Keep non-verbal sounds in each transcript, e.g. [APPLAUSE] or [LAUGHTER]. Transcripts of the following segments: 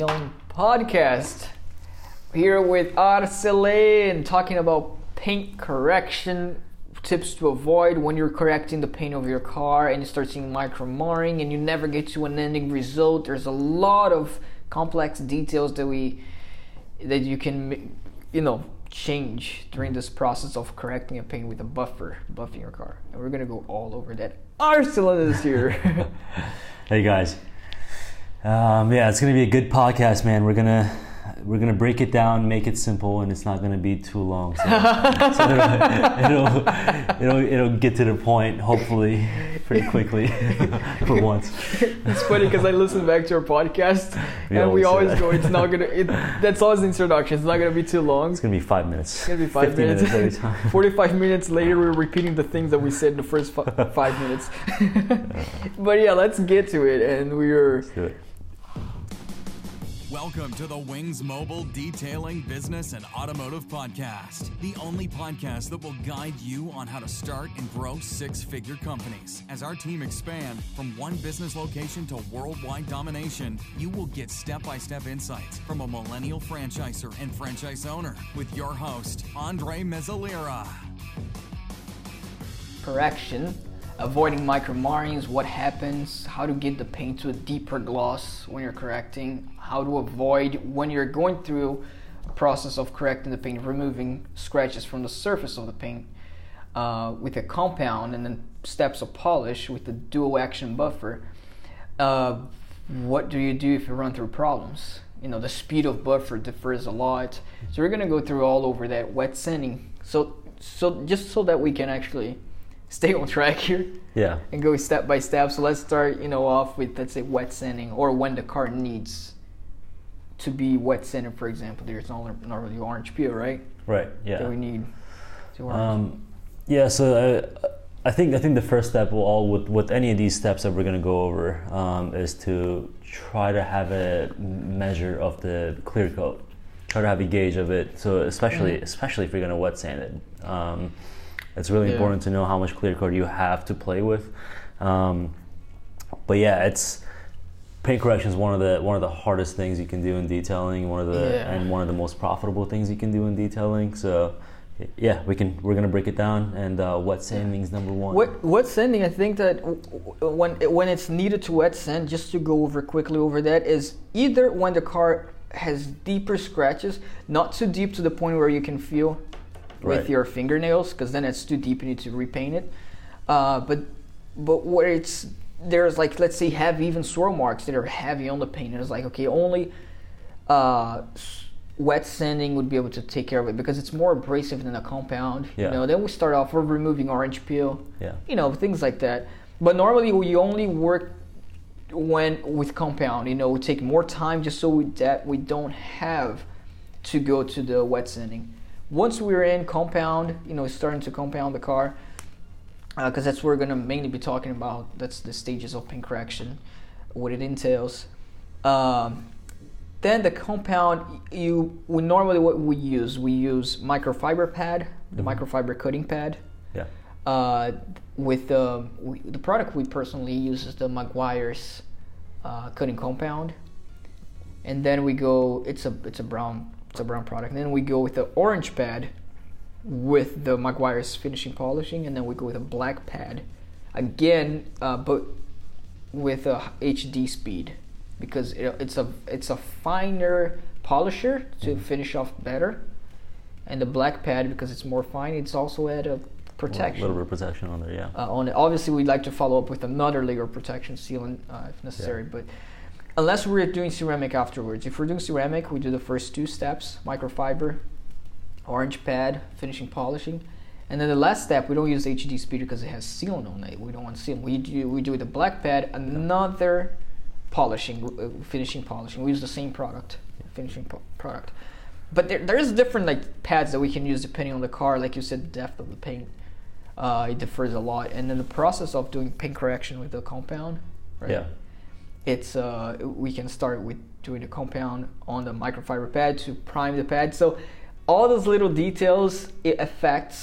Detailing Podcast. Here with Arcelin talking about paint correction, tips to avoid when you're correcting the paint of your car and you start seeing micro marring and you never get to an ending result. There's a lot of complex details that we that you can you know change during this process of correcting a paint with a buffer, buffing your car. And we're gonna go all over that. Arcelin is here. [LAUGHS] hey guys. Um, yeah, it's gonna be a good podcast, man. We're gonna we're gonna break it down, make it simple, and it's not gonna be too long. So, [LAUGHS] so it'll, it'll, it'll it'll get to the point, hopefully, pretty quickly [LAUGHS] for once. It's funny because I listen back to our podcast, We and we always always go. It's not gonna. It, that's always the introduction. It's not gonna be too long. It's gonna be five minutes. It's gonna be five 50 minutes. every time. [LAUGHS] Forty-five minutes later, we're repeating the things that we said in the first fi- five minutes. but yeah, let's get to it, and we're Let's do it. Welcome to the Wings Mobile Detailing Business and Automotive Podcast, the only podcast that will guide you on how to start and grow six figure companies. As our team expand from one business location to worldwide domination, you will get step by step insights from a millennial franchisor and franchise owner with your host, Andre Mezzalera. correction, avoiding micro markings, what happens, how to get the paint to a deeper gloss when you're correcting, how to avoid when you're going through a process of correcting the paint, removing scratches from the surface of the paint uh, with a compound, and then steps of polish with the dual action buffer. Uh, what do you do if you run through problems? You know, the speed of buffer differs a lot. So we're gonna go through all over that wet sanding. So, so just so that we can actually [LAUGHS] stay on track here Yeah. and go step by step. So let's start, you know, off with let's say wet sanding or when the car needs to be wet sanded. For example, there's not normally orange peel, right? Right. Yeah. That we need to. Um, yeah. So I, I think I think the first step will all with with any of these steps that we're gonna go over um, is to try to have a measure of the clear coat. Try to have a gauge of it. So especially especially if you're gonna wet sand it, um, it's really Yeah. important to know how much clear coat you have to play with. Um, but yeah, it's paint correction is one of the one of the hardest things you can do in detailing. One of the Yeah. and one of the most profitable things you can do in detailing. So yeah, we can we're gonna break it down. And uh, wet sanding is number one. Wet, wet sanding, I think that w- w- when when it's needed to wet sand, just to go over quickly over that, is either when the car has deeper scratches, not too deep to the point where you can feel with your fingernails, because then it's too deep. You need to repaint it. Uh, but but where it's there's like let's say heavy even swirl marks that are heavy on the paint, and it's like okay, only uh, wet sanding would be able to take care of it because it's more abrasive than a compound. Yeah. You know, then we start off with removing orange peel Yeah. you know things like that but normally we only work when with compound you know we take more time just so we, that we don't have to go to the wet sanding once we're in compound you know starting to compound the car because that's what we're going to mainly be talking about that's the stages of paint correction what it entails um, then the compound you we normally what we use we use microfiber pad the microfiber cutting pad Yeah. uh, with the we, the product we personally use is the Meguiar's uh, cutting compound, and then we go. It's a it's a brown it's a brown product. And then we go with the orange pad with the Meguiar's finishing polishing, and then we go with a black pad, again, uh, but with a HD speed because it, it's a it's a finer polisher to finish off better, and the black pad because it's more fine. It's also at a protection. A little bit of protection on there. Yeah. uh, on it. Obviously, we'd like to follow up with another layer of protection sealant uh, if necessary, but unless we're doing ceramic afterwards. If we're doing ceramic, we do the first two steps: microfiber, orange pad, finishing polishing, and then the last step we don't use HD speeder because it has sealant on it. We don't want sealant. We do we do with the black pad another polishing, uh, finishing polishing. We use the same product, finishing po- product. But there, there is different like pads that we can use depending on the car. Like you said, the depth of the paint uh, it differs a lot. And then the process of doing paint correction with the compound, right? Yeah. It's uh, we can start with doing the compound on the microfiber pad to prime the pad. So all those little details it affects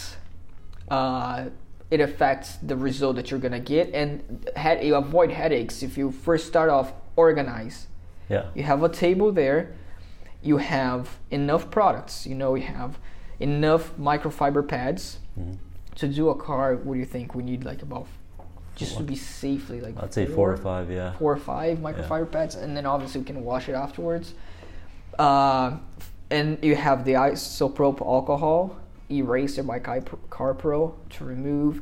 uh, it affects the result that you're gonna get and head, you avoid headaches if you first start off organize Yeah. You have a table there. You have enough products. You know, you have enough microfiber pads Mm-hmm. to do a car. What do you think? We need like about just to be safely like I'd say four or five. Yeah. four or five microfiber pads, and then obviously we can wash it afterwards. Uh, and you have the isopropyl alcohol eraser by CarPro to remove.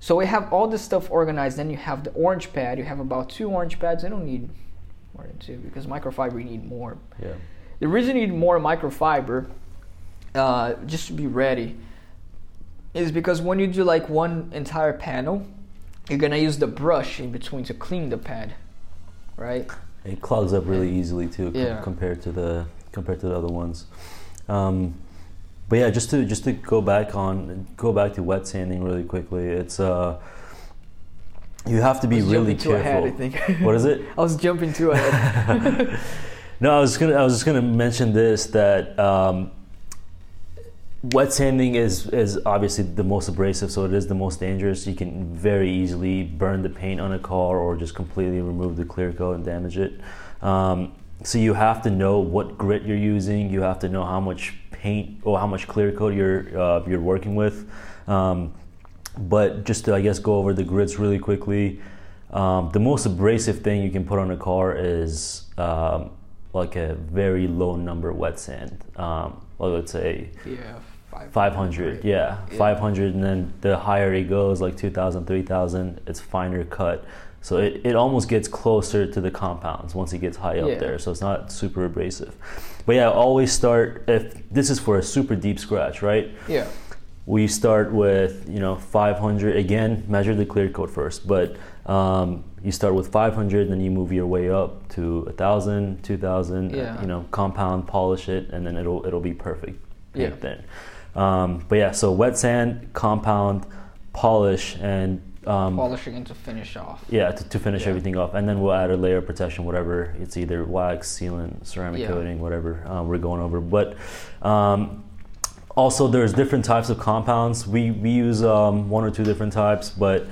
So we have all this stuff organized. Then you have the orange pad. You have about two orange pads. I don't need more than two because microfiber you need more. Yeah. The reason you need more microfiber, uh, just to be ready, is because when you do like one entire panel, you're gonna use the brush in between to clean the pad, right? It clogs up really easily too, com- Yeah. compared to the compared to the other ones. Um, but yeah, just to just to go back on go back to wet sanding really quickly. It's uh, you have to be really careful. ahead, I think. [LAUGHS] What is it? I was jumping too ahead. [LAUGHS] No, I was gonna. I was just gonna mention this that um, wet sanding is is obviously the most abrasive, so it is the most dangerous. You can very easily burn the paint on a car or just completely remove the clear coat and damage it. Um, so you have to know what grit you're using. You have to know how much paint or how much clear coat you're uh, you're working with. Um, but just to I guess go over the grits really quickly. Um, the most abrasive thing you can put on a car is um, like a very low number wet sand. Um, well, let's say yeah, five. 500. Yeah, Yeah. 500, and then the higher it goes, like 2,000, 3,000, it's finer cut. So it, it almost gets closer to the compounds once it gets high up Yeah. there. So it's not super abrasive. But yeah, always start if this is for a super deep scratch, right? Yeah, we start with you know 500 again measure the clear coat first but um, you start with 500 then you move your way up to 1000 2000 Yeah. you know compound polish it and then it'll it'll be perfect Yeah. thin um, but yeah so wet sand compound polish and um, polishing and to finish off. yeah to, to finish Yeah. everything off and then we'll add a layer of protection whatever it's either wax sealant ceramic Yeah. coating whatever uh, we're going over but um, also there's different types of compounds we, we use um, one or two different types but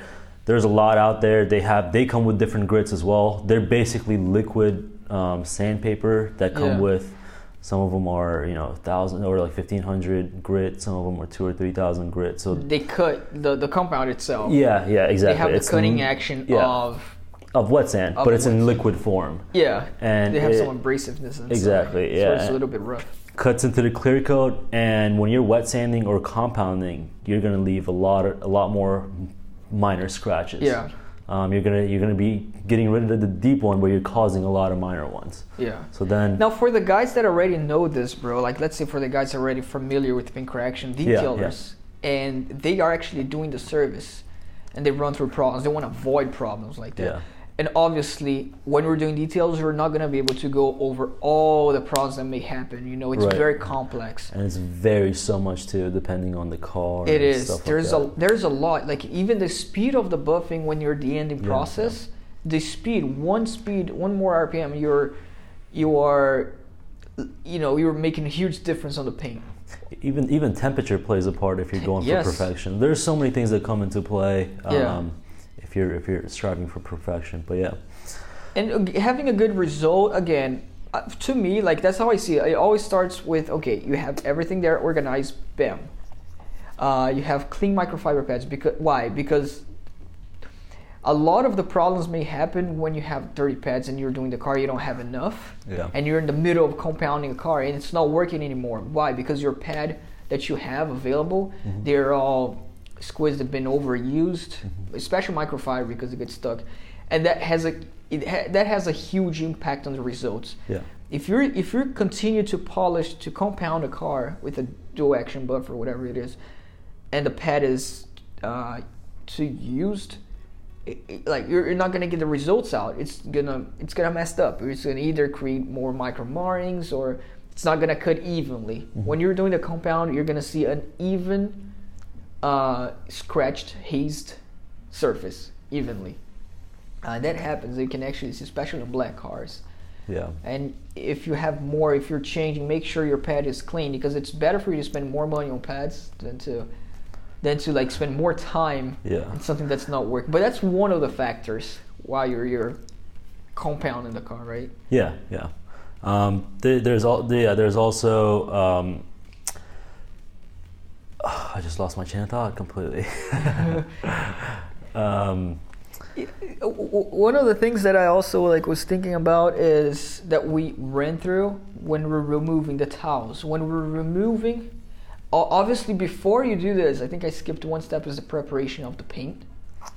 there's a lot out there they have they come with different grits as well they're basically liquid um, sandpaper that come Yeah. with some of them are you know thousand or like 1500 grit some of them are two or three thousand grit so They cut the, the compound itself. yeah yeah exactly They have the cutting action yeah. of of wet sand, Of but it's in sand. liquid form. yeah. And they have it some abrasiveness inside. Exactly, So yeah. it's a little bit rough. cuts into the clear coat, and when you're wet sanding or compounding, you're gonna leave a lot a lot more minor scratches. Yeah. Um, you're gonna you're gonna be getting rid of the deep one where you're causing a lot of minor ones. Yeah. So then Now, for the guys that already know this, bro, like let's say for the guys already familiar with paint correction Yeah, yeah. detailers, and they are actually doing the service, and they run through problems, they want to avoid problems like that. Yeah. And obviously, when we're doing details, we're not gonna be able to go over all the problems that may happen. You know, it's Right. very complex. and it's very so much too, depending on the car. It is. There's like a there's a lot. Like even the speed of the buffing when you're the ending Yeah, process, the speed, one speed, one more RPM, you're you are you know, you're making a huge difference on the paint. even even temperature plays a part if you're going Yes. for perfection. There's so many things that come into play. Yeah. Um, if you're if you're striving for perfection, but yeah. And uh, having a good result again, uh, to me, like that's how I see it. It always starts with okay, you have everything there organized, bam. Uh, you have clean microfiber pads because why? Because a lot of the problems may happen when you have dirty pads and you're doing the car, you don't have enough, Yeah. and you're in the middle of compounding a car and it's not working anymore. Why? Because your pad that you have available, they're all squeezed and been overused, especially microfiber because it gets stuck, and that has a it ha- that has a huge impact on the results. Yeah. If you're if you continue to polish to compound a car with a dual action buffer, whatever it is, and the pad is uh, too used, it, it- like you're, you're not gonna get the results out. It's gonna it's gonna mess up. It's gonna either create more micro markings or it's not gonna cut evenly. When you're doing the compound, you're gonna see an even, uh, scratched, hazed surface evenly. Uh, that happens. You can actually see, especially in black cars. Yeah. And if you have more, if you're changing, make sure your pad is clean because it's better for you to spend more money on pads than to than to like spend more time Yeah. on something that's not working. But that's one of the factors why you're you're compounding the car, right? Yeah, yeah. Um, there, there's al- yeah, there's also um, I just lost my chain of thought completely. [LAUGHS] um, One of the things that I also like was thinking about is that we ran through when we're removing the towels. When we're removing, obviously before you do this, I think I skipped one step is the preparation of the paint.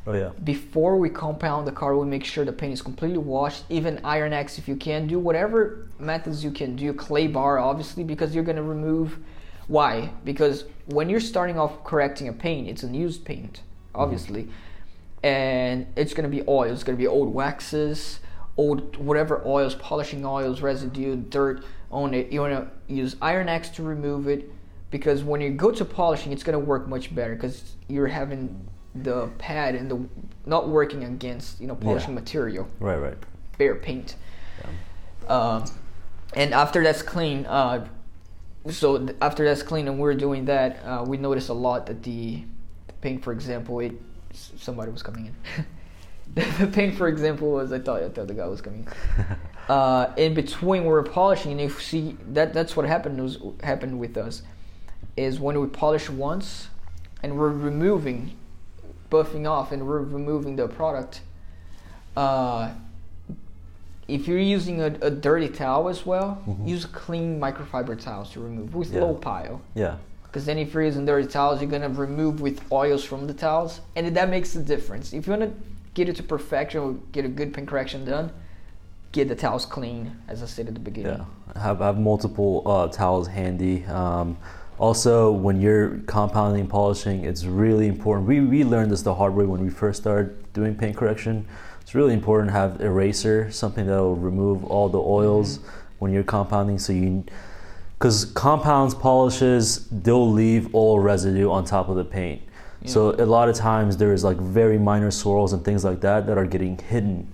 oh yeah, Before we compound the car, we make sure the paint is completely washed. Even Iron X, if you can, do whatever methods you can do. Clay bar, obviously, because you're gonna remove. Why? Because when you're starting off correcting a paint, it's unused paint, obviously, and it's gonna be oil. It's gonna be old waxes, old whatever oils, polishing oils, residue, dirt on it. You wanna use Iron X to remove it because when you go to polishing, it's gonna work much better because you're having the pad and the not working against you know polishing Yeah. material, right, right. bare paint. Yeah. Um, and after that's clean, uh, so after that's clean and we're doing that, uh, we notice a lot that the, the paint, for example, it somebody was coming in. [LAUGHS] the paint, for example, was I thought I thought the guy was coming. [LAUGHS] uh, in between we were polishing, and if you see that that's what happened was happened with us, is when we polish once, and we're removing, buffing off, and we're removing the product. Uh, if you're using a, a dirty towel as well, use clean microfiber towels to remove with Yeah. low pile. Yeah, Because then if you're using dirty towels, you're gonna remove with oils from the towels, and that makes a difference. If you wanna get it to perfection or get a good paint correction done, get the towels clean, as I said at the beginning. yeah. Have have multiple uh, towels handy. Um, also, when you're compounding and polishing, it's really important. We we learned this the hard way when we first started doing paint correction. It's really important to have eraser, something that will remove all the oils mm-hmm. when you're compounding. So you, because compounds, polishes, they'll leave oil residue on top of the paint. So a lot of times there's like very minor swirls and things like that that are getting hidden.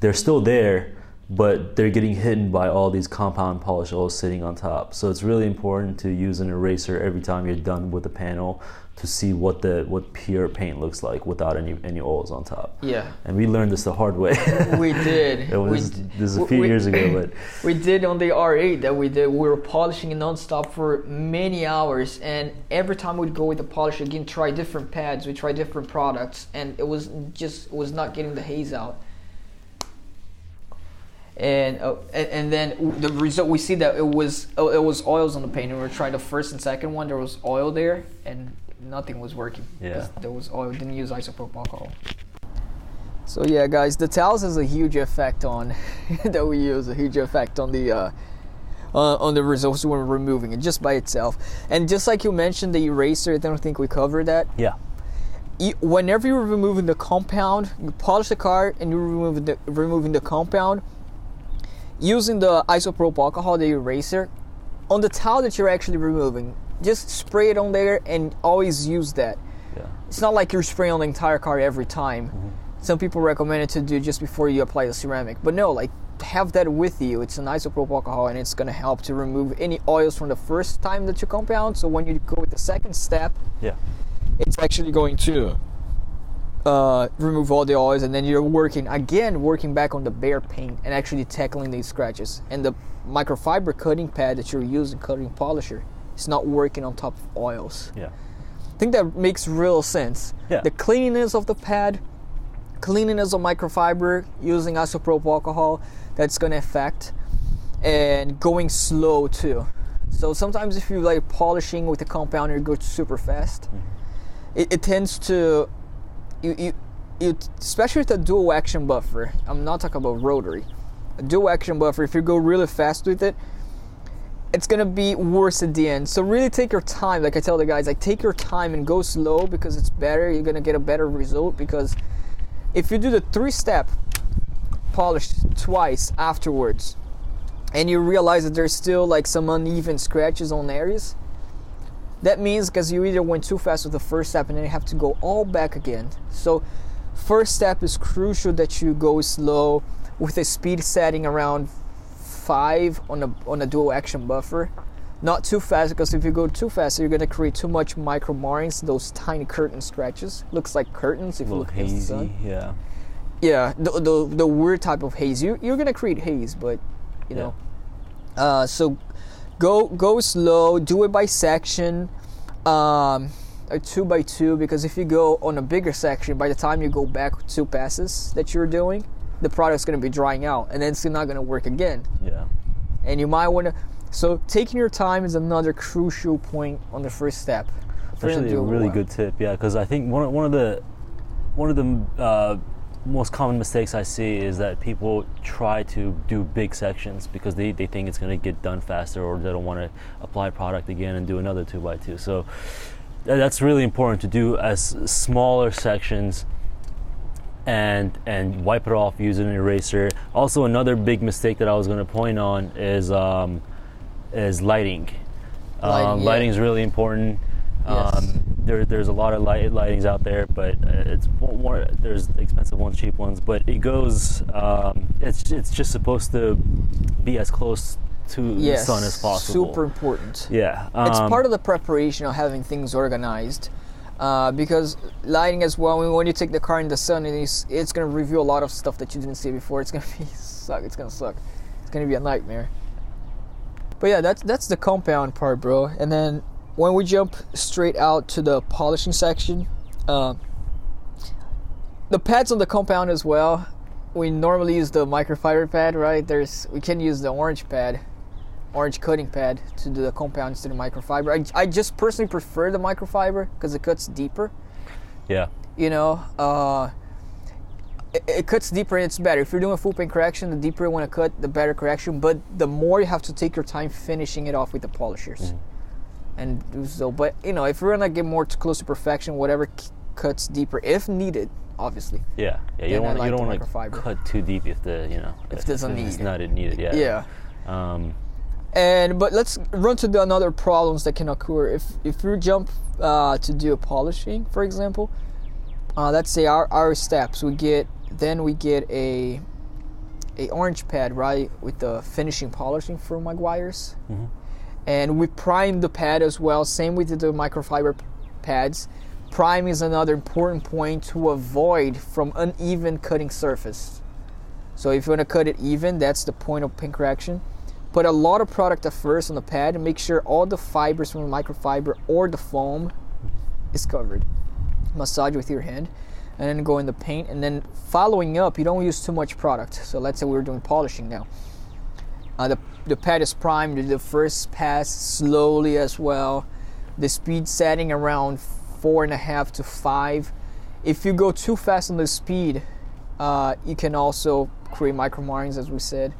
They're still there, but they're getting hidden by all these compound polish oils sitting on top. So it's really important to use an eraser every time you're done with the panel to see what the what pure paint looks like without any any oils on top. Yeah. And we learned this the hard way. [LAUGHS] we did. it was we, this is a few we- years ago, [LAUGHS] but we did on the R8 that we did. We were polishing it nonstop for many hours, and every time we'd go with the polish again, try different pads, we try different products, and it was just it was not getting the haze out. And, uh, and then the result we see that it was oh, it was oils on the paint, and we were trying the first and second one. There was oil there, and nothing was working. Yeah. there was oil. Didn't use isopropyl alcohol. So yeah, guys, the towels has a huge effect on [LAUGHS] that we use a huge effect on the uh, uh, on the results when we're removing it just by itself. And just like you mentioned, the eraser, I don't think we covered that. yeah. Whenever you're removing the compound, you polish the car and you're removing the removing the compound using the isopropyl alcohol, the eraser, on the towel that you're actually removing. Just spray it on there and always use that Yeah. it's not like you're spraying on the entire car every time. Mm-hmm. Some people recommend it to do just before you apply the ceramic, but no, like have that with you. It's an isopropyl alcohol, and it's gonna help to remove any oils from the first time that you compound. So when you go with the second step, Yeah. it's actually going to uh, remove all the oils, and then you're working again, working back on the bare paint and actually tackling these scratches. And the microfiber cutting pad that you're using, cutting polisher, is not working on top of oils. Yeah. I think that makes real sense. Yeah. The cleanliness of the pad, cleanliness of microfiber using isopropyl alcohol, that's going to affect, and going slow too. So sometimes if you like polishing with the compounder, it goes super fast. It, it tends to, you, you, you, especially with a dual action buffer. I'm not talking about rotary. A dual action buffer. If you go really fast with it, it's gonna be worse at the end. So really take your time. Like I tell the guys, like take your time and go slow because it's better. You're gonna get a better result because if you do the three step polish twice afterwards and you realize that there's still like some uneven scratches on areas, that means because you either went too fast with the first step and then you have to go all back again. So first step is crucial that you go slow with a speed setting around five on a on a dual action buffer. Not too fast because if you go too fast, you're gonna create too much micro markings, those tiny curtain scratches. Looks like curtains if you look against the sun. hazy. Yeah. Yeah, the, the the weird type of haze. You you're gonna create haze, but you Yeah. know, Uh, so go go slow. Do it by section, um, a two by two. Because if you go on a bigger section, by the time you go back two passes that you're doing, the product's going to be drying out, and then it's not going to work again. Yeah. And you might want to. So taking your time is another crucial point on the first step. Actually a really good tip, yeah. Because I think one one of the one of the uh, most common mistakes I see is that people try to do big sections because they, they think it's going to get done faster or they don't want to apply product again and do another 2 by 2 So that's really important to do as smaller sections and and wipe it off using an eraser. Also, another big mistake that I was going to point on is um, is lighting. Lighting, um, yeah. lighting is really important. Yes. Um, there, there's a lot of light lightings out there, but uh, it's more. There's expensive ones, cheap ones, but it goes. Um, it's it's just supposed to be as close to Yes, the sun as possible. Super important. Yeah, it's um, part of the preparation of having things organized. Uh, because lighting as well, when- you take the car in the sun, it's going to reveal a lot of stuff that you didn't see before. It's going to be [LAUGHS] suck. It's to suck. It's to be a nightmare. But yeah, that's that's the compound part, bro. And then when we jump straight out to the polishing section, uh, the pads on the compound as well. We normally use the microfiber pad, right? There's we can use the orange pad, orange cutting pad to do the compound instead of microfiber. I, I just personally prefer the microfiber because it cuts deeper. yeah, You know, uh, it, it cuts deeper and it's better. If you're doing a full paint correction, the deeper you want to cut, the better correction. But the more you have to take your time finishing it off with the polishers, and do so. But you know, if we're gonna get more close to perfection, whatever c- cuts deeper, if needed, obviously. yeah, yeah. You don't want like you don't want to cut too deep if the you know If there's a it's not needed. Yeah. Yeah. Um, And but let's run to the another problems that can occur if if you jump uh, to do a polishing, for example. Uh, let's say our, our steps we get then we get a a orange pad right with the finishing polishing from Meguiar's, and we prime the pad as well. Same with the microfiber pads. Prime is another important point to avoid from uneven cutting surface. So if you want to cut it even, that's the point of paint correction. Put a lot of product at first on the pad and make sure all the fibers from the microfiber or the foam is covered. Massage with your hand and then go in the paint and then following up you don't use too much product. So let's say we're doing polishing now. Uh, the, the pad is primed, do the first pass slowly as well. The speed setting around four and a half to five. If you go too fast on the speed, uh, you can also create micro markings as we said.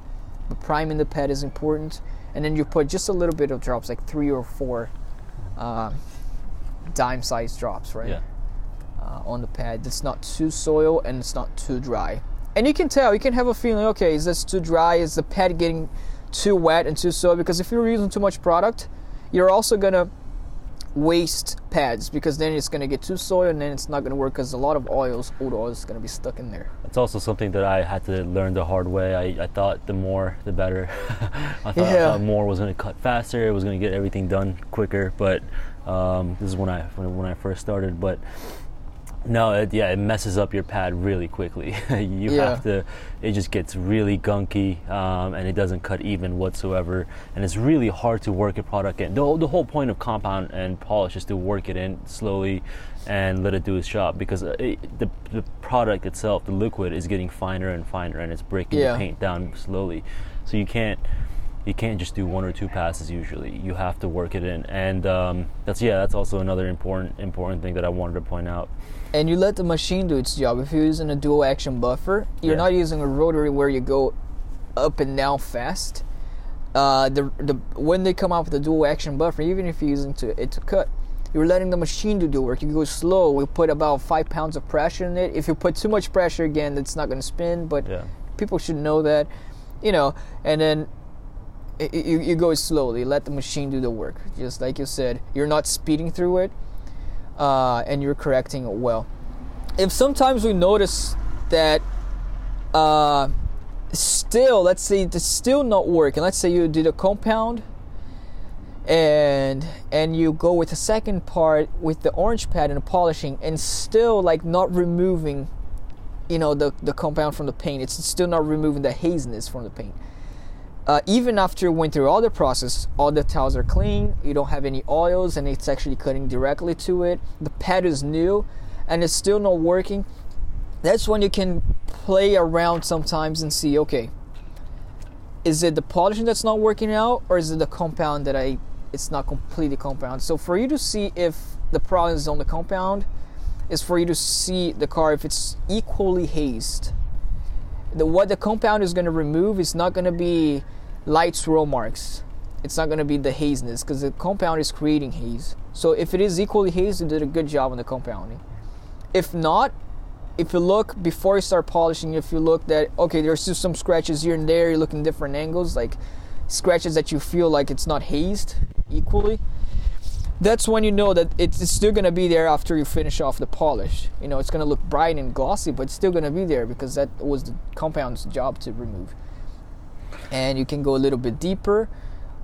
But priming the pad is important. And then you put just a little bit of drops, like three or four uh, dime sized drops, right? yeah. uh, on the pad that's not too soil and it's not too dry. And you can tell, you can have a feeling, okay, is this too dry? Is the pad getting too wet and too soil? Because if you're using too much product, you're also gonna waste pads because then it's gonna get too soil and then it's not gonna work because a lot of oils, old oils, is gonna be stuck in there. It's also something that I had to learn the hard way. I, I thought the more, the better. [LAUGHS] I, thought, I Yeah. thought more was to cut faster. It was to get everything done quicker. But um, this is when I when, when I first started. But no, it, yeah, it messes up your pad really quickly. [LAUGHS] you Yeah. have to. It just gets really gunky, um, and it doesn't cut even whatsoever. And it's really hard to work a product in. The, the whole point of compound and polish is to work it in slowly and let it do its job because uh, it, the the product itself, the liquid, is getting finer and finer, and it's breaking Yeah. the paint down slowly. So you can't you can't just do one or two passes usually you have to work it in and um, that's yeah that's also another important important thing that i wanted to point out And you let the machine do its job. If you're using a dual action buffer, you're Yeah. not using a rotary where you go up and down fast. Uh, the the when they come out with the dual action buffer, even if you're using to, it to cut, you're letting the machine do the work. You go slow. We put about five pounds of pressure in it. If you put too much pressure again, it's not going to spin. But yeah people should know that, you know. And then you, you go slowly. Let the machine do the work. Just like you said, you're not speeding through it, uh, and you're correcting it well. If sometimes we notice that uh, still, let's say it's still not working. Let's say you did a compound, and and you go with the second part with the orange pad and polishing, and still like not removing you know the the compound from the paint it's still not removing the haziness from the paint uh, even after went through all the process, all the tiles are clean, you don't have any oils, and it's actually cutting directly to it. The pad is new, and it's still not working. That's when you can play around sometimes and see, okay, is it the polishing that's not working out, or is it the compound that I it's not completely compound? So for you to see if the problem is on the compound, is for you to see the car if it's equally hazed. The, what the compound is going to remove is not going to be light swirl marks. It's not going to be the haziness because the compound is creating haze. So if it is equally hazed, you did a good job on the compounding. If not, if you look before you start polishing, if you look that okay, there's still some scratches here and there, you're looking different angles, like scratches that you feel like it's not hazed equally. That's when you know that it's still gonna be there after you finish off the polish. You know, it's gonna look bright and glossy, but it's still gonna be there because that was the compound's job to remove. And you can go a little bit deeper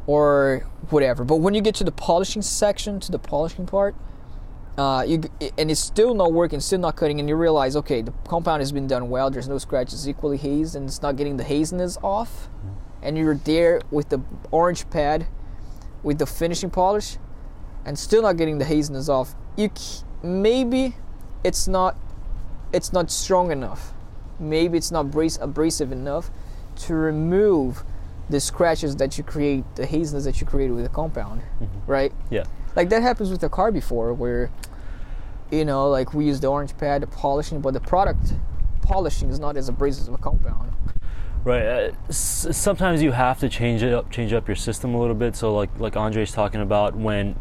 or whatever. But when you get to the polishing section, to the polishing part, uh, you, and it's still not working, still not cutting, and you realize, okay, the compound has been done well. There's no scratches, equally hazed, and it's not getting the haziness off. And you're there with the orange pad, with the finishing polish, and still not getting the haziness off. You maybe it's not it's not strong enough. Maybe it's not abrasive enough to remove the scratches that you create, the haziness that you create with the compound, mm-hmm. right? Yeah. Like that happens with the car before, where you know, like we use the orange pad the polishing, but the product polishing is not as abrasive as a compound. Right. Uh, s- sometimes you have to change it up, change up your system a little bit. So, like like Andre's talking about, when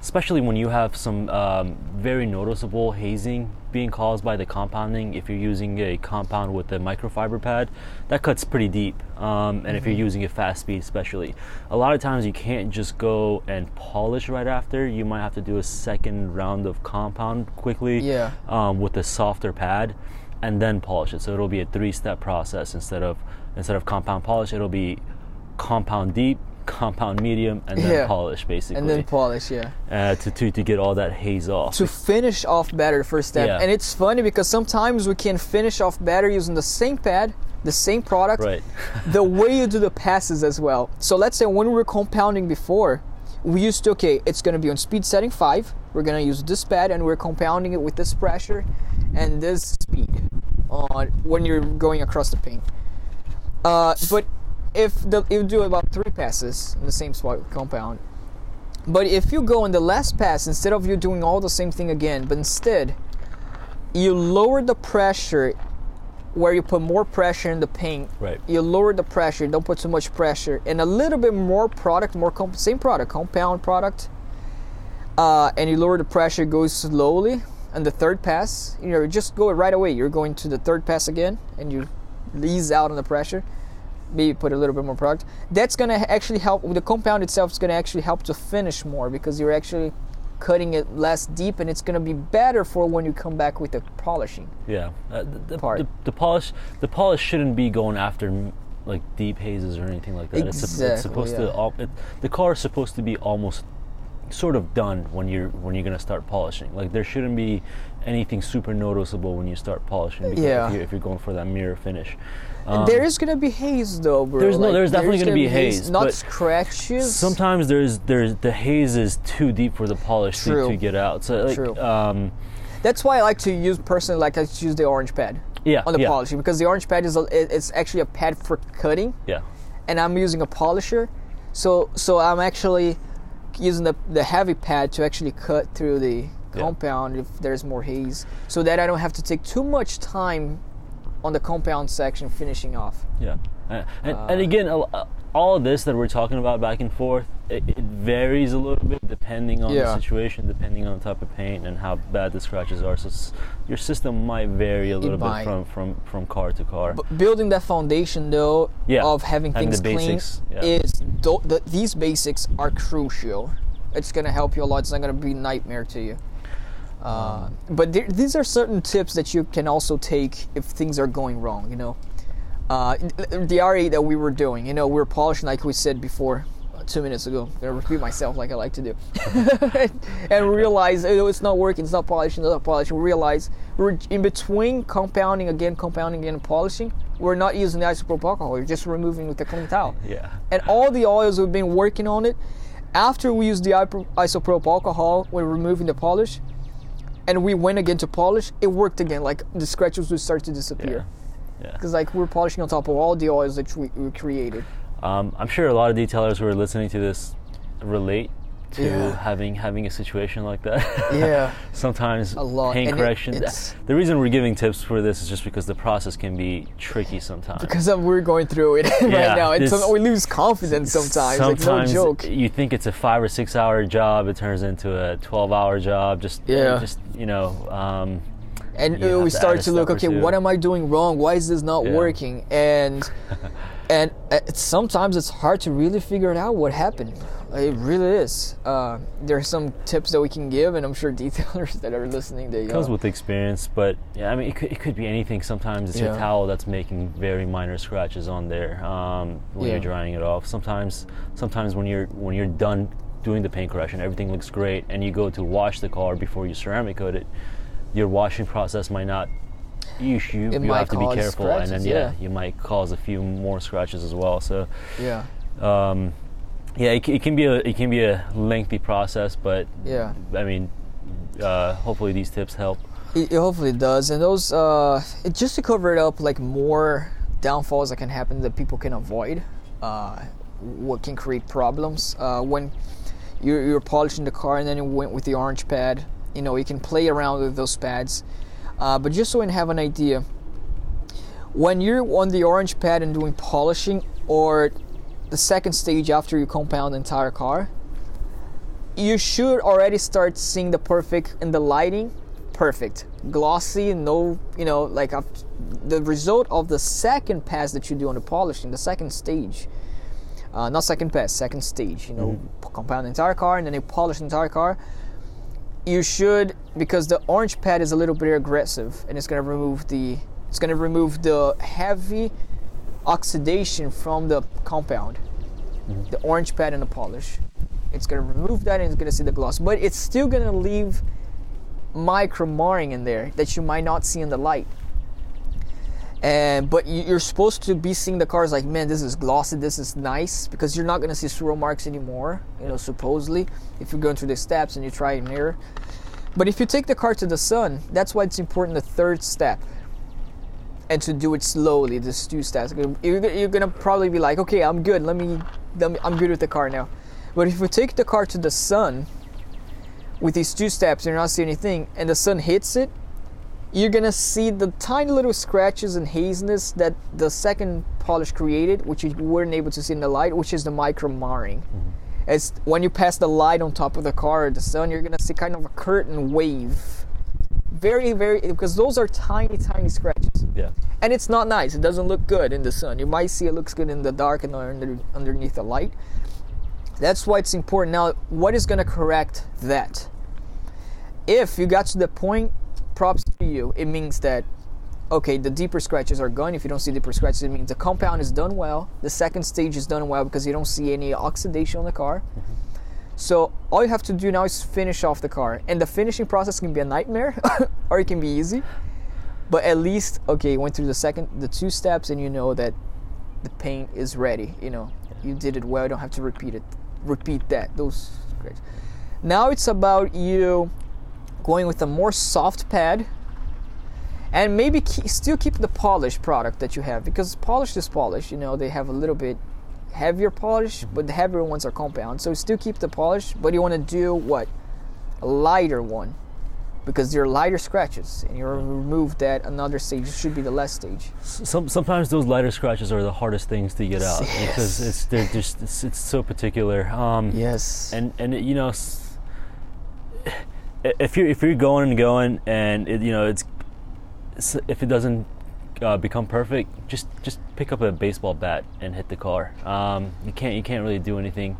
especially when you have some um, very noticeable hazing being caused by the compounding. If you're using a compound with a microfiber pad, that cuts pretty deep. Um, and mm-hmm. if you're mm-hmm. using a fast speed, especially, a lot of times you can't just go and polish right after. You might have to do a second round of compound quickly yeah. um, with a softer pad, and then polish it. So it'll be a three-step process instead of instead of compound polish. It'll be compound deep, compound medium and then yeah. polish basically and then polish yeah. Uh, to, to to get all that haze off. To finish off better first step. Yeah. and it's funny because sometimes we can finish off better using the same pad the same product right. [LAUGHS] the way you do the passes as well. So let's say when we were compounding before we used to okay it's going to be on speed setting 5 we're going to use this pad and we're compounding it with this pressure and this speed on when you're going across the paint uh, but if the, you do about three passes in the same spot compound. But if you go in the last pass instead of you doing all the same thing again but instead you lower the pressure where you put more pressure in the paint. Right. You lower the pressure don't put too much pressure and a little bit more product more comp- same product compound product uh, and you lower the pressure goes slowly and the third pass. You know just go right away. You're going to the third pass again and you ease out on the pressure maybe put a little bit more product. That's gonna actually help. The compound itself is gonna actually help to finish more because you're actually cutting it less deep, and it's gonna be better for when you come back with the polishing. Yeah, uh, the, part. The, the, polish the polish shouldn't be going after like deep hazes or anything like that. Exactly, it's, it's supposed yeah. to. It, the car is supposed to be almost sort of done when you're when you're gonna start polishing. Like there shouldn't be anything super noticeable when you start polishing. yeah. If you're, if you're going for that mirror finish. Um, there is gonna be haze though, bro. There's no, like, there's definitely gonna, gonna, be haze, haze not scratches. Sometimes there's there's the haze is too deep for the polish to, to, get out. So like, True. Um, That's why I like to use personally, like I use the orange pad. Yeah. On the yeah. polishing because the orange pad is a, it's actually a pad for cutting. Yeah. And I'm using a polisher, so so I'm actually using the the heavy pad to actually cut through the compound yeah. if there's more haze, so that I don't have to take too much time on the compound section finishing off. Yeah, and, and, uh, and again, all of this that we're talking about back and forth, it, it varies a little bit depending on yeah. the situation, depending on the type of paint and how bad the scratches are. So your system might vary a little bit from, from, from car to car. But building that foundation though yeah. of having things clean basics, yeah. is th- the, these basics are crucial. It's gonna help you a lot. It's not gonna be a nightmare to you. Uh, but there, these are certain tips that you can also take if things are going wrong. You know, uh, the R8 that we were doing. You know, we were polishing like we said before, uh, two minutes ago. I'm gonna repeat myself like I like to do, [LAUGHS] and realize oh, it's not working. It's not polishing. It's not polishing. We Realize we're in between compounding again, compounding again, polishing. we're not using the isopropyl alcohol. We're just removing with the clean towel. Yeah. And all the oils we've been working on it. After we use the isopropyl alcohol, we're removing the polish, and we went again to polish. It worked again. Like the scratches would start to disappear. Yeah. Because like we're polishing on top of all the oils that we, we created. Um, I'm sure a lot of detailers who are listening to this relate to Yeah. having having a situation like that. [LAUGHS] Yeah. Sometimes A lot. paint And it- correction. it's- the reason we're giving tips for this is just because the process can be tricky sometimes. Because of, we're going through it [LAUGHS] Yeah, right now. It's, we lose confidence sometimes. Sometimes like no joke. you think it's a five or six hour job, it turns into a twelve hour job. Just Yeah. just you know. Um, and you uh, we start to look okay what am i doing wrong why is this not Yeah. working and [LAUGHS] and uh, it's, sometimes it's hard to really figure it out what happened it really is uh, there are some tips that we can give and i'm sure [LAUGHS] detailers that are listening they comes uh, with experience, but yeah, I mean, it could, it could be anything. Sometimes it's your towel that's making very minor scratches on there um, when Yeah. you're drying it off. Sometimes, sometimes when you're when you're done doing the paint correction, everything looks great, and you go to wash the car before you ceramic coat it, your washing process might not. You you, It you might have to be careful, and then yeah, yeah. you might cause a few more scratches as well. So yeah um, yeah, it, it can be a it can be a lengthy process, but yeah I mean, uh, hopefully these tips help. It, it hopefully does, and those uh, it, just to cover it up, like more downfalls that can happen that people can avoid, uh, what can create problems uh, when you're, you're polishing the car and then you went with the orange pad. You know, you can play around with those pads, uh, but just so you have an idea, when you're on the orange pad and doing polishing or the second stage after you compound the entire car, you should already start seeing the perfect in the lighting. Perfect. Glossy no you know like the result of the second pass that you do on the polishing the second stage uh, not second pass second stage you know p- compound the entire car and then you polish the entire car. You should because the orange pad is a little bit aggressive and it's going to remove the it's going to remove the heavy oxidation from the compound the orange pad and the polish. It's to remove that and it's to see the gloss but it's still to leave micro marring in there that you might not see in the light. And but you- you're supposed to be seeing the cars like man this is glossy this is nice because you're not to see swirl marks anymore you know supposedly if you're going through the steps and you try and error but if you take the car to the sun that's why it's important the third step and to do it slowly there's two steps you're, you're gonna probably be like okay i'm good. Let me let me- i'm good with the car now. But if you take the car to the sun with these two steps you're not seeing anything and the sun hits it you're gonna see the tiny little scratches and haziness that the second polish created which you weren't able to see in the light which is the micro marring. Mm-hmm. It's when you pass the light on top of the car the sun you're gonna see kind of a curtain wave very very because those are tiny tiny scratches Yeah. and it's not nice. It doesn't look good in the sun. You might see it looks good in the dark and under, underneath the light. That's why it's important. Now, what is going to correct that? If you got to the point, props to you. It means that okay, the deeper scratches are gone. If you don't see deeper scratches, it means the compound is done well. The second stage is done well because you don't see any oxidation on the car. Mm-hmm. So all you have to do now is finish off the car, and the finishing process can be a nightmare, [LAUGHS] or it can be easy. But at least, okay, went through the second, the two steps, and you know that the paint is ready. You know, you did it well. You don't have to repeat it. Repeat that. Those great. Now it's about you going with a more soft pad, and maybe ke- still keep the polished product that you have because polished is polished. You know, they have a little bit heavier polish, but the heavier ones are compound. So still keep the polish, but you want to do what? A lighter one because they're lighter scratches and you remove that another stage it should be the last stage Some, sometimes those lighter scratches are the hardest things to get out because it's they're just it's, it's so particular. Um, yes and and you know, if you're if you're going and going and it, you know it's if it doesn't uh, become perfect, just just pick up a baseball bat and hit the car. Um, you can't you can't really do anything.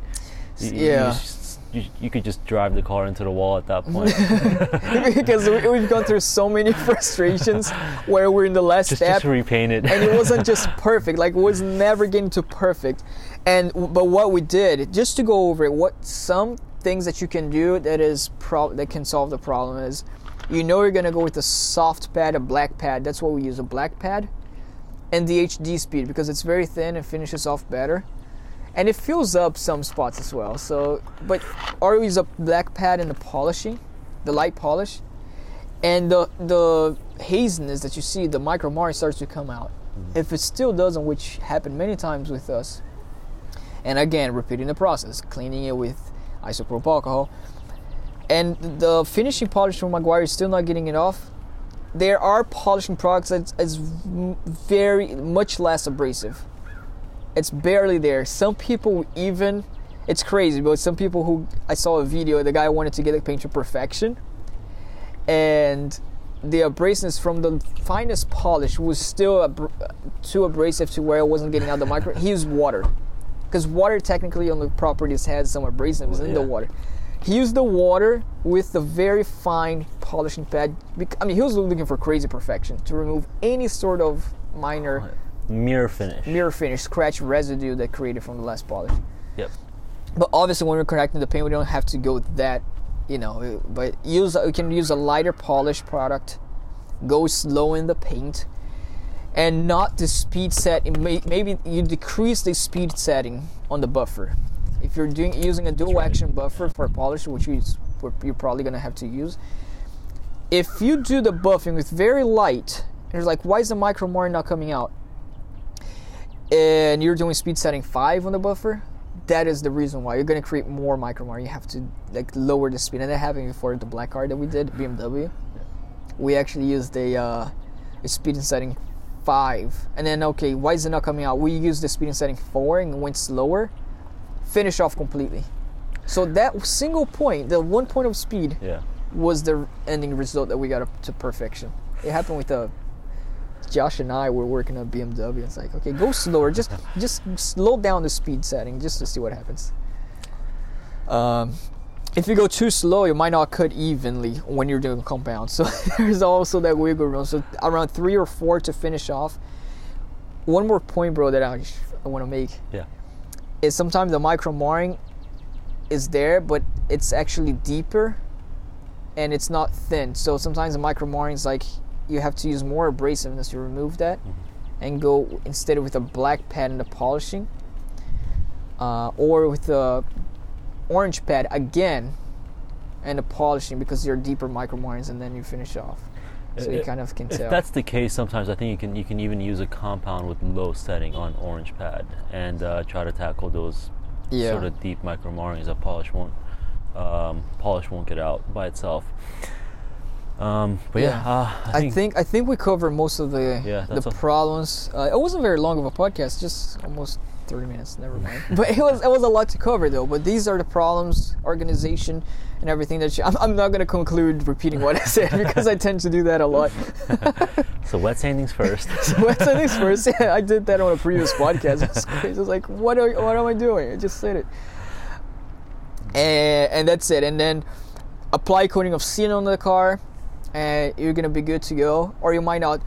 You- you Yeah. just- You, you could just drive the car into the wall at that point. [LAUGHS] because we, we've gone through so many [LAUGHS] frustrations where we're in the last just step just repaint it. and it wasn't just [LAUGHS] perfect like it was never getting to perfect and but what we did just to go over it what some things that you can do that is pro- that can solve the problem is you know you're gonna go with a soft pad a black pad that's what we use a black pad and the HD speed because it's very thin and finishes off better. And it fills up some spots as well. So, but always a black pad in the polishing, the light polish, and the the haziness that you see, the micro marring starts to come out. Mm-hmm. If it still doesn't, which happened many times with us, and again repeating the process, cleaning it with isopropyl alcohol, and the finishing polish from Meguiar is still not getting it off. There are polishing products that's very much less abrasive. It's barely there. Some people even, it's crazy, but some people who I saw a video, the guy wanted to get the paint to perfection, and the abrasiveness from the finest polish was still abr- too abrasive to where it wasn't getting out the micro. He used water, because water technically on the properties has some abrasiveness in the water. He used the water with the very fine polishing pad. I mean, he was looking for crazy perfection to remove any sort of minor Mirror finish. mirror finish, scratch residue that created from the last polish. Yep. But obviously, when we're correcting the paint, we don't have to go that, you know. Uh, but use we can use a lighter polish product, go slow in the paint, and not the speed set. may- Maybe you decrease the speed setting on the buffer. If you're doing using a dual right. action buffer for polish, which you, you're probably gonna have to use, if you do the buffing with very light, you're like, why is the micro marring not coming out? and you're doing speed setting five on the buffer, that is the reason why you're going to create more micro marring. You have to like lower the speed, and that happened before the black card that we did BMW. We actually used a, uh, a speed setting five, and then okay, why is it not coming out? We used the speed setting four and went slower, finish off completely. So that single point, the one point of speed, Yeah. was the ending result that we got up to perfection. It happened with uh, Josh and I were working on BMW. It's like, okay, go slower. Just [LAUGHS] just slow down the speed setting just to see what happens. Um, if you go too slow, you might not cut evenly when you're doing compound. [LAUGHS] So there's also that wiggle room. So around three or four to finish off. One more point, bro, that I, I want to make Yeah. Is sometimes the micro marring is there, but it's actually deeper and it's not thin. So sometimes the micro marring is like you have to use more abrasiveness to remove that and go instead with a black pad and the polishing uh, or with the orange pad again and the polishing because you're deeper micro marrings and then you finish off. So you If- kind of can If tell. that's the case, sometimes I think you can you can even use a compound with low setting on orange pad and uh, try to tackle those Yeah. sort of deep micro marrings that polish won't um, polish won't get out by itself. Um, but yeah, Yeah. uh, I, I think, think I think we covered most of the Yeah, the that's a- problems. Uh, it wasn't very long of a podcast, just almost 30 minutes. Never mind. [LAUGHS] but it was it was a lot to cover though. But these are the problems, organization, and everything that you, I'm, I'm not going to conclude repeating what I said [LAUGHS] because I tend to do that a lot. [LAUGHS] so wet sandings first. so what's the next first? Yeah, I did that on a previous podcast. It was crazy. I was like, what are what am I doing? I just said it. And, and that's it. And then apply coating of seal on the car, and you're gonna be good to go. Or you might not.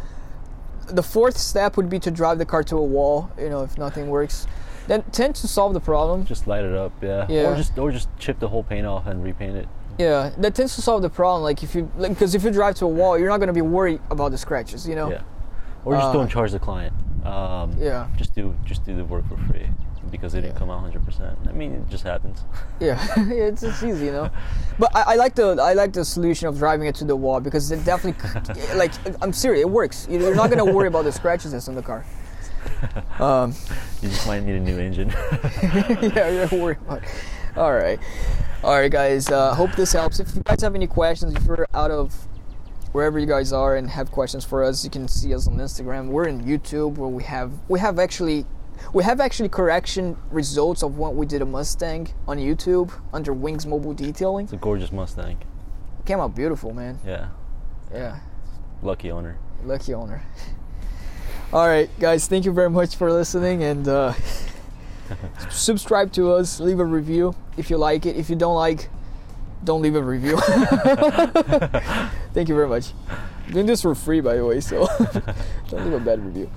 The fourth step would be to drive the car to a wall. You know, if nothing works, then tend to solve the problem. just light it up, yeah. Yeah. Or just or just chip the whole paint off and repaint it. Yeah, that tends to solve the problem. Like if you, because if you drive to a wall, you're not gonna be worried about the scratches. You know. Yeah. Or just Uh, don't charge the client. Um, Yeah. Just do just do the work for free because it didn't Yeah. come out 100%. I mean, it just happens. [LAUGHS] [LAUGHS] Yeah, it's, it's easy, you know. [LAUGHS] But I, I like the I like the solution of driving it to the wall because it definitely, like, I'm serious, it works. You- You're not gonna worry about the scratches that's on the car. Um, You just might need a new engine. yeah, you're not worried about. It. All right, all right, guys. Uh, hope this helps. If you guys have any questions, if you're out of wherever you guys are and have questions for us, you can see us on Instagram. We're in YouTube where we have we have actually. We have actually correction results of what we did a Mustang on YouTube under Wings Mobile Detailing. it's a gorgeous Mustang. Came out beautiful, man. Yeah. Yeah, Lucky owner. lucky owner. [LAUGHS] All right, guys, thank you very much for listening and uh, [LAUGHS] subscribe to us. Leave a review if you like it. If you don't like, don't leave a review. [LAUGHS] thank you very much. I'm doing this for free, by the way, so don't leave a bad review.